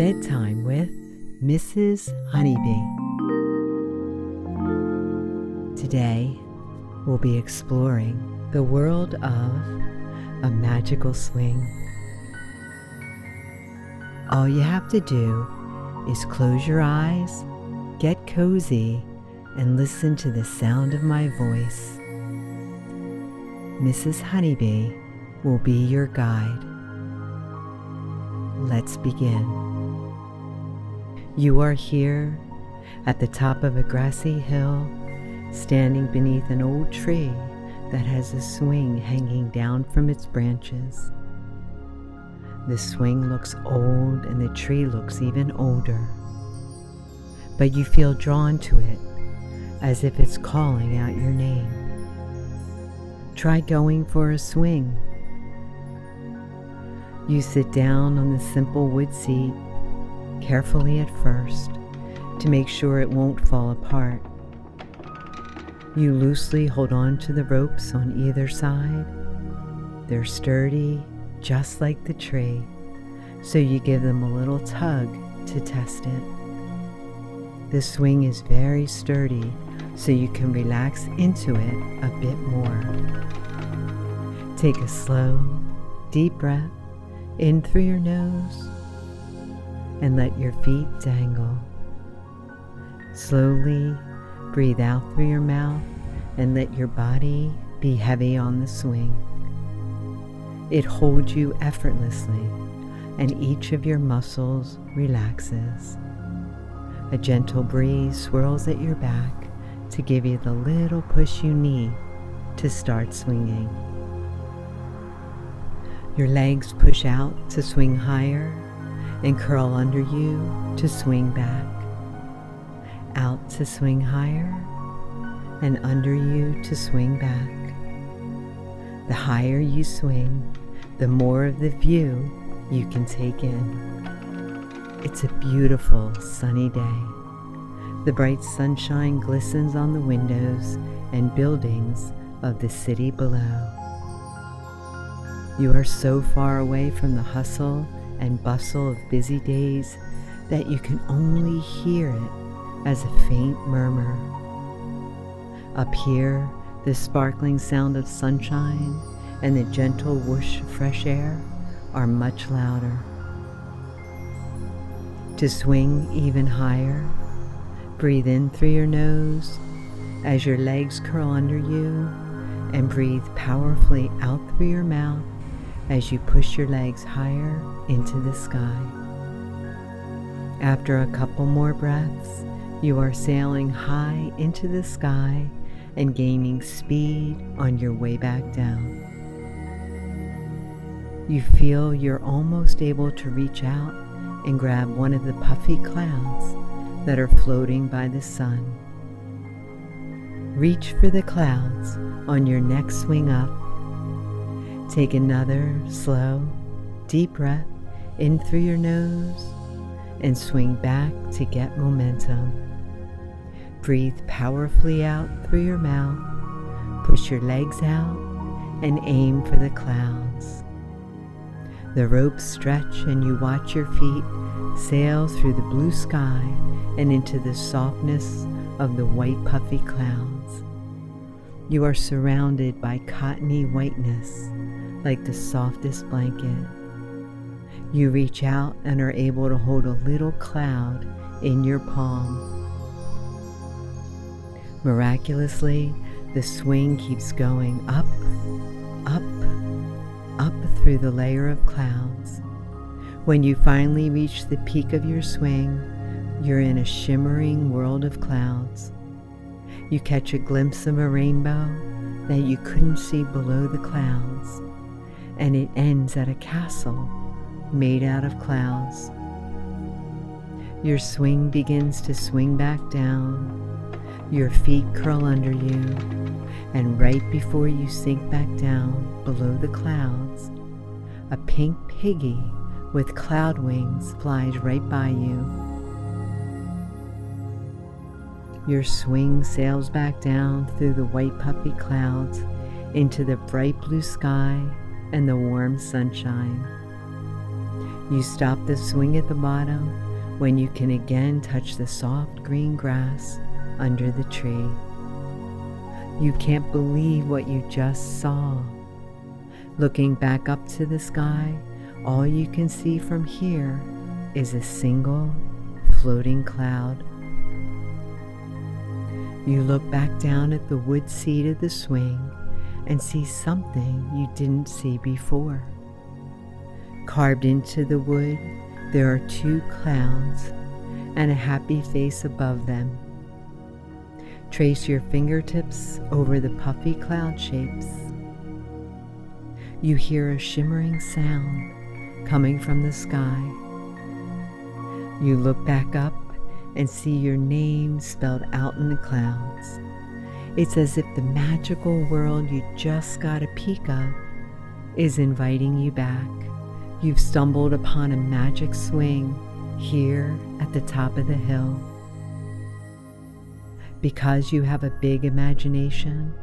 Bedtime with Mrs. Honeybee. Today, we'll be exploring the world of a magical swing. All you have to do is close your eyes, get cozy, and listen to the sound of my voice. Mrs. Honeybee will be your guide. Let's begin. You are here at the top of a grassy hill, standing beneath an old tree that has a swing hanging down from its branches. The swing looks old and the tree looks even older, but you feel drawn to it as if it's calling out your name. Try going for a swing you sit down on the simple wood seat, carefully at first, to make sure it won't fall apart. You loosely hold on to the ropes on either side. They're sturdy, just like the tree, so you give them a little tug to test it. The swing is very sturdy, so you can relax into it a bit more. Take a slow, deep breath in through your nose and let your feet dangle. Slowly breathe out through your mouth and let your body be heavy on the swing. It holds you effortlessly and each of your muscles relaxes. A gentle breeze swirls at your back to give you the little push you need to start swinging. Your legs push out to swing higher and curl under you to swing back. Out to swing higher and under you to swing back. The higher you swing, the more of the view you can take in. It's a beautiful sunny day. The bright sunshine glistens on the windows and buildings of the city below. You are so far away from the hustle and bustle of busy days that you can only hear it as a faint murmur. Up here, the sparkling sound of sunshine and the gentle whoosh of fresh air are much louder. To swing even higher, breathe in through your nose as your legs curl under you and breathe powerfully out through your mouth as you push your legs higher into the sky. After a couple more breaths, you are sailing high into the sky and gaining speed on your way back down. You feel you're almost able to reach out and grab one of the puffy clouds that are floating by the sun. Reach for the clouds on your next swing up Take another slow, deep breath in through your nose and swing back to get momentum. Breathe powerfully out through your mouth. Push your legs out and aim for the clouds. The ropes stretch and you watch your feet sail through the blue sky and into the softness of the white puffy clouds. You are surrounded by cottony whiteness like the softest blanket. You reach out and are able to hold a little cloud in your palm. Miraculously, the swing keeps going up, up, up through the layer of clouds. When you finally reach the peak of your swing, you're in a shimmering world of clouds. You catch a glimpse of a rainbow that you couldn't see below the clouds and it ends at a castle made out of clouds. Your swing begins to swing back down. Your feet curl under you, and right before you sink back down below the clouds, a pink piggy with cloud wings flies right by you. Your swing sails back down through the white puffy clouds into the bright blue sky and the warm sunshine. You stop the swing at the bottom when you can again touch the soft green grass under the tree. You can't believe what you just saw. Looking back up to the sky, all you can see from here is a single floating cloud. You look back down at the wood seat of the swing and see something you didn't see before. Carved into the wood, there are two clouds and a happy face above them. Trace your fingertips over the puffy cloud shapes. You hear a shimmering sound coming from the sky. You look back up and see your name spelled out in the clouds. It's as if the magical world you just got a peek of is inviting you back. You've stumbled upon a magic swing here at the top of the hill. Because you have a big imagination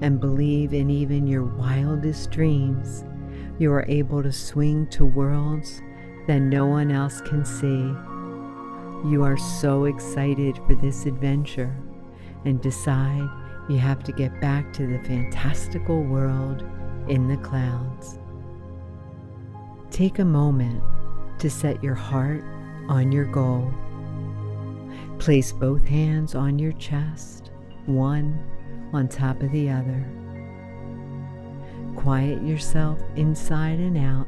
and believe in even your wildest dreams, you are able to swing to worlds that no one else can see. You are so excited for this adventure and decide you have to get back to the fantastical world in the clouds. Take a moment to set your heart on your goal. Place both hands on your chest, one on top of the other. Quiet yourself inside and out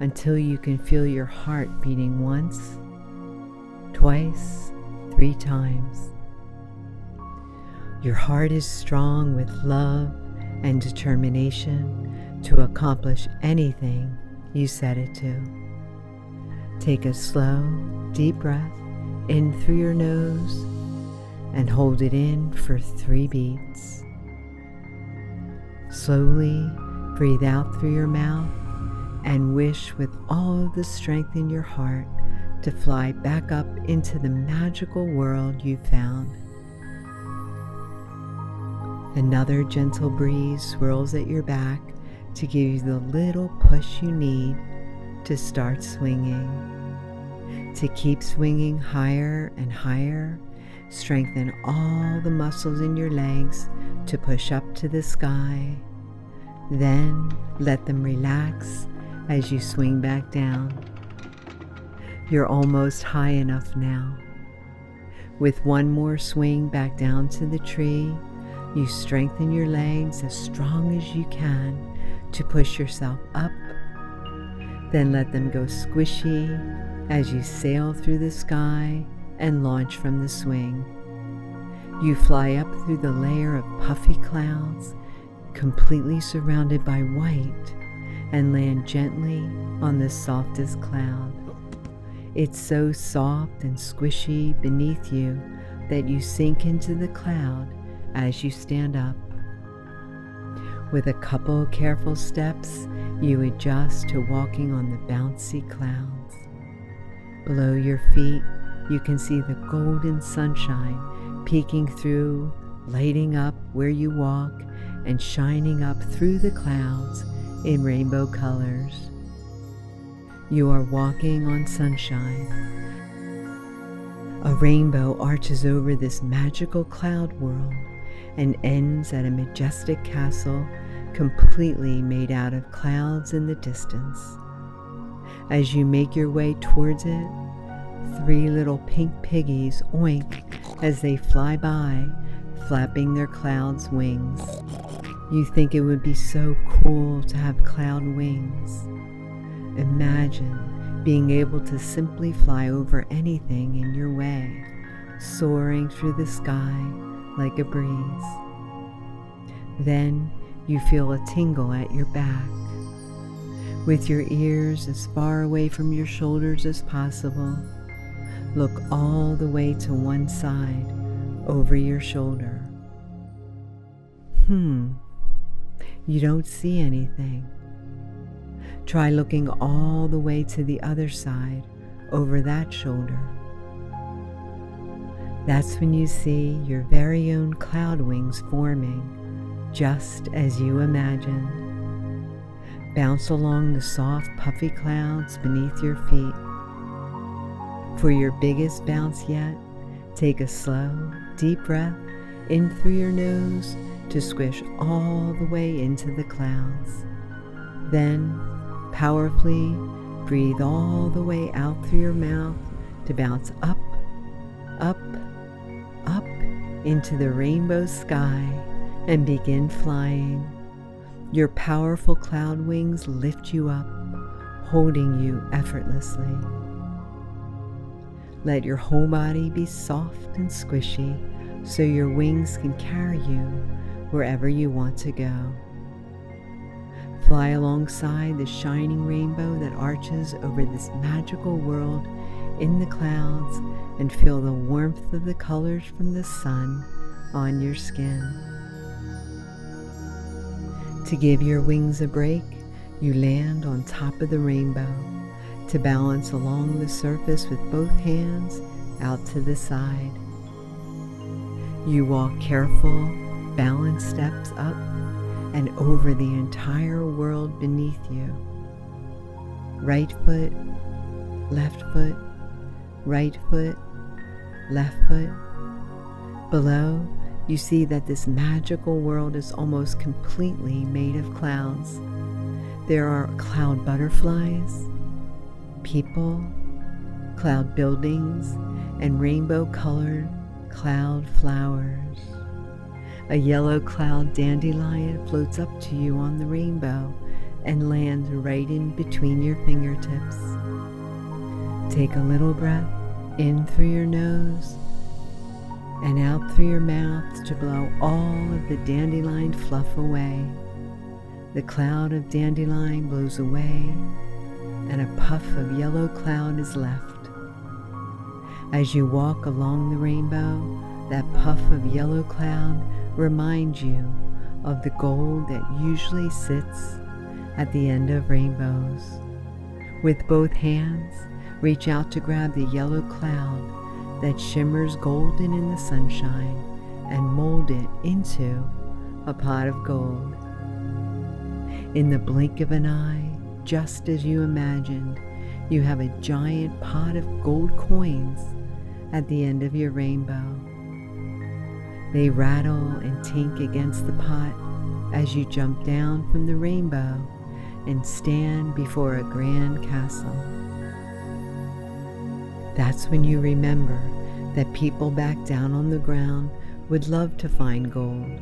until you can feel your heart beating once, twice, three times. Your heart is strong with love and determination to accomplish anything you set it to. Take a slow, deep breath in through your nose and hold it in for three beats. Slowly breathe out through your mouth and wish with all the strength in your heart to fly back up into the magical world you found. Another gentle breeze swirls at your back to give you the little push you need to start swinging. To keep swinging higher and higher, strengthen all the muscles in your legs to push up to the sky. Then let them relax as you swing back down. You're almost high enough now. With one more swing back down to the tree, you strengthen your legs as strong as you can to push yourself up. Then let them go squishy as you sail through the sky and launch from the swing. You fly up through the layer of puffy clouds, completely surrounded by white, and land gently on the softest cloud. It's so soft and squishy beneath you that you sink into the cloud as you stand up. With a couple careful steps, you adjust to walking on the bouncy clouds. Below your feet, you can see the golden sunshine peeking through, lighting up where you walk, and shining up through the clouds in rainbow colors. You are walking on sunshine. A rainbow arches over this magical cloud world and ends at a majestic castle completely made out of clouds in the distance. As you make your way towards it, three little pink piggies oink as they fly by, flapping their cloud's wings. You think it would be so cool to have cloud wings. Imagine being able to simply fly over anything in your way, soaring through the sky like a breeze. Then you feel a tingle at your back. With your ears as far away from your shoulders as possible, look all the way to one side over your shoulder. Hmm, you don't see anything. Try looking all the way to the other side over that shoulder. That's when you see your very own cloud wings forming, just as you imagined. Bounce along the soft, puffy clouds beneath your feet. For your biggest bounce yet, take a slow, deep breath in through your nose to squish all the way into the clouds. Then, powerfully breathe all the way out through your mouth to bounce up, up, up into the rainbow sky and begin flying. Your powerful cloud wings lift you up, holding you effortlessly. Let your whole body be soft and squishy so your wings can carry you wherever you want to go. Fly alongside the shining rainbow that arches over this magical world in the clouds and feel the warmth of the colors from the sun on your skin. To give your wings a break, you land on top of the rainbow to balance along the surface with both hands out to the side. You walk careful, balanced steps up and over the entire world beneath you. Right foot, left foot, right foot, left foot. Below, you see that this magical world is almost completely made of clouds. There are cloud butterflies, people, cloud buildings, and rainbow colored cloud flowers. A yellow cloud dandelion floats up to you on the rainbow and lands right in between your fingertips. Take a little breath in through your nose and out through your mouth to blow all of the dandelion fluff away. The cloud of dandelion blows away, and a puff of yellow cloud is left. As you walk along the rainbow, that puff of yellow cloud reminds you of the gold that usually sits at the end of rainbows. With both hands, reach out to grab the yellow cloud that shimmers golden in the sunshine and mold it into a pot of gold. In the blink of an eye, just as you imagined, you have a giant pot of gold coins at the end of your rainbow. They rattle and tink against the pot as you jump down from the rainbow and stand before a grand castle. That's when you remember that people back down on the ground would love to find gold,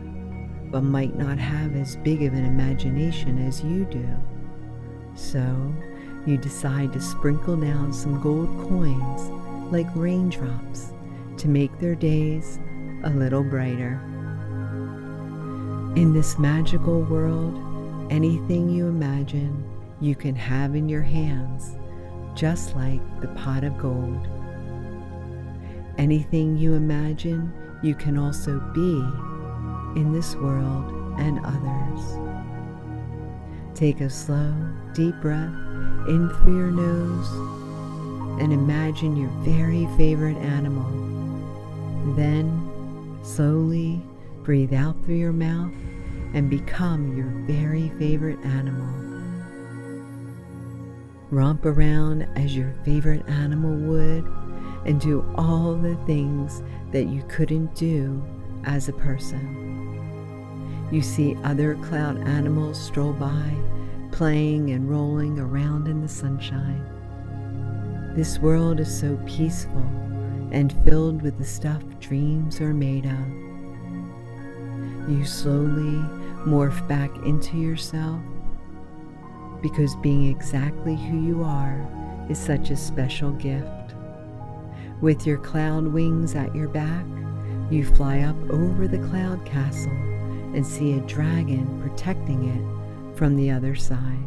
but might not have as big of an imagination as you do. So, you decide to sprinkle down some gold coins like raindrops to make their days a little brighter. In this magical world, anything you imagine you can have in your hands, just like the pot of gold. Anything you imagine you can also be in this world and others. Take a slow, deep breath in through your nose and imagine your very favorite animal. Then slowly breathe out through your mouth and become your very favorite animal. Romp around as your favorite animal would and do all the things that you couldn't do as a person. You see other cloud animals stroll by, playing and rolling around in the sunshine. This world is so peaceful and filled with the stuff dreams are made of. You slowly morph back into yourself because being exactly who you are is such a special gift. With your cloud wings at your back, you fly up over the cloud castle and see a dragon protecting it from the other side.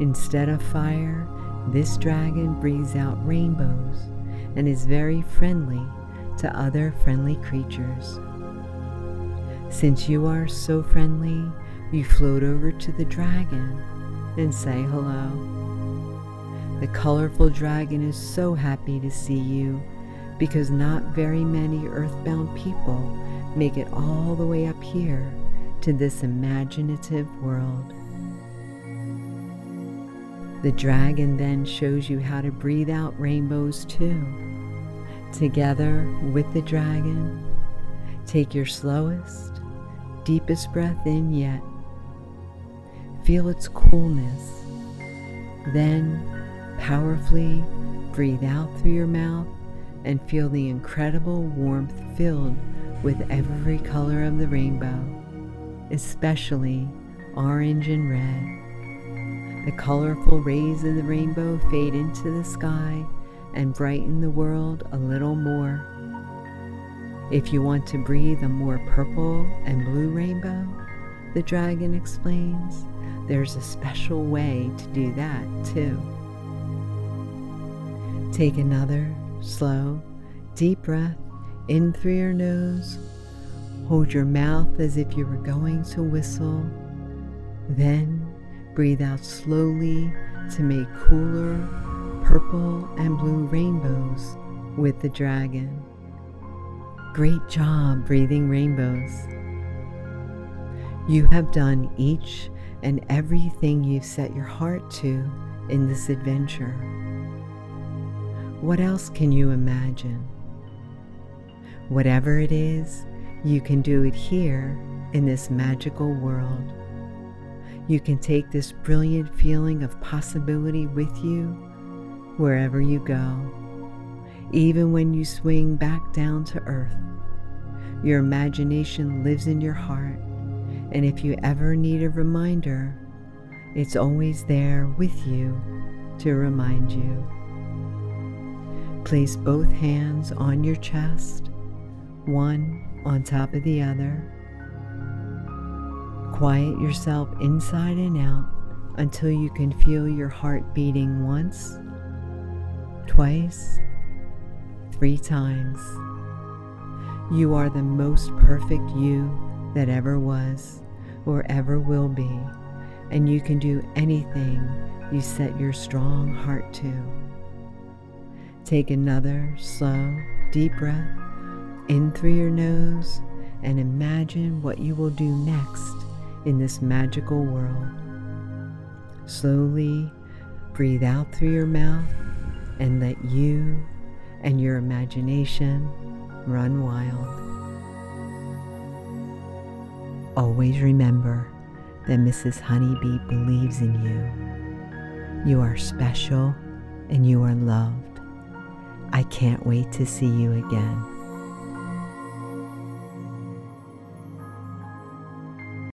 Instead of fire, this dragon breathes out rainbows and is very friendly to other friendly creatures. Since you are so friendly, you float over to the dragon and say hello. The colorful dragon is so happy to see you because not very many earthbound people make it all the way up here to this imaginative world. The dragon then shows you how to breathe out rainbows too. Together with the dragon, take your slowest, deepest breath in yet. Feel its coolness. Then powerfully breathe out through your mouth and feel the incredible warmth filled with every color of the rainbow, especially orange and red. The colorful rays of the rainbow fade into the sky and brighten the world a little more. If you want to breathe a more purple and blue rainbow, the dragon explains, there's a special way to do that too. Take another slow, deep breath in through your nose. Hold your mouth as if you were going to whistle. Then breathe out slowly to make cooler purple and blue rainbows with the dragon. Great job breathing rainbows. You have done each and everything you've set your heart to in this adventure. What else can you imagine? Whatever it is, you can do it here in this magical world. You can take this brilliant feeling of possibility with you wherever you go, even when you swing back down to earth. Your imagination lives in your heart, and if you ever need a reminder, it's always there with you to remind you. Place both hands on your chest, one on top of the other. Quiet yourself inside and out until you can feel your heart beating once, twice, three times. You are the most perfect you that ever was or ever will be, and you can do anything you set your strong heart to. Take another slow, deep breath in through your nose and imagine what you will do next in this magical world. Slowly breathe out through your mouth and let you and your imagination run wild. Always remember that Mrs. Honeybee believes in you. You are special and you are loved. I can't wait to see you again.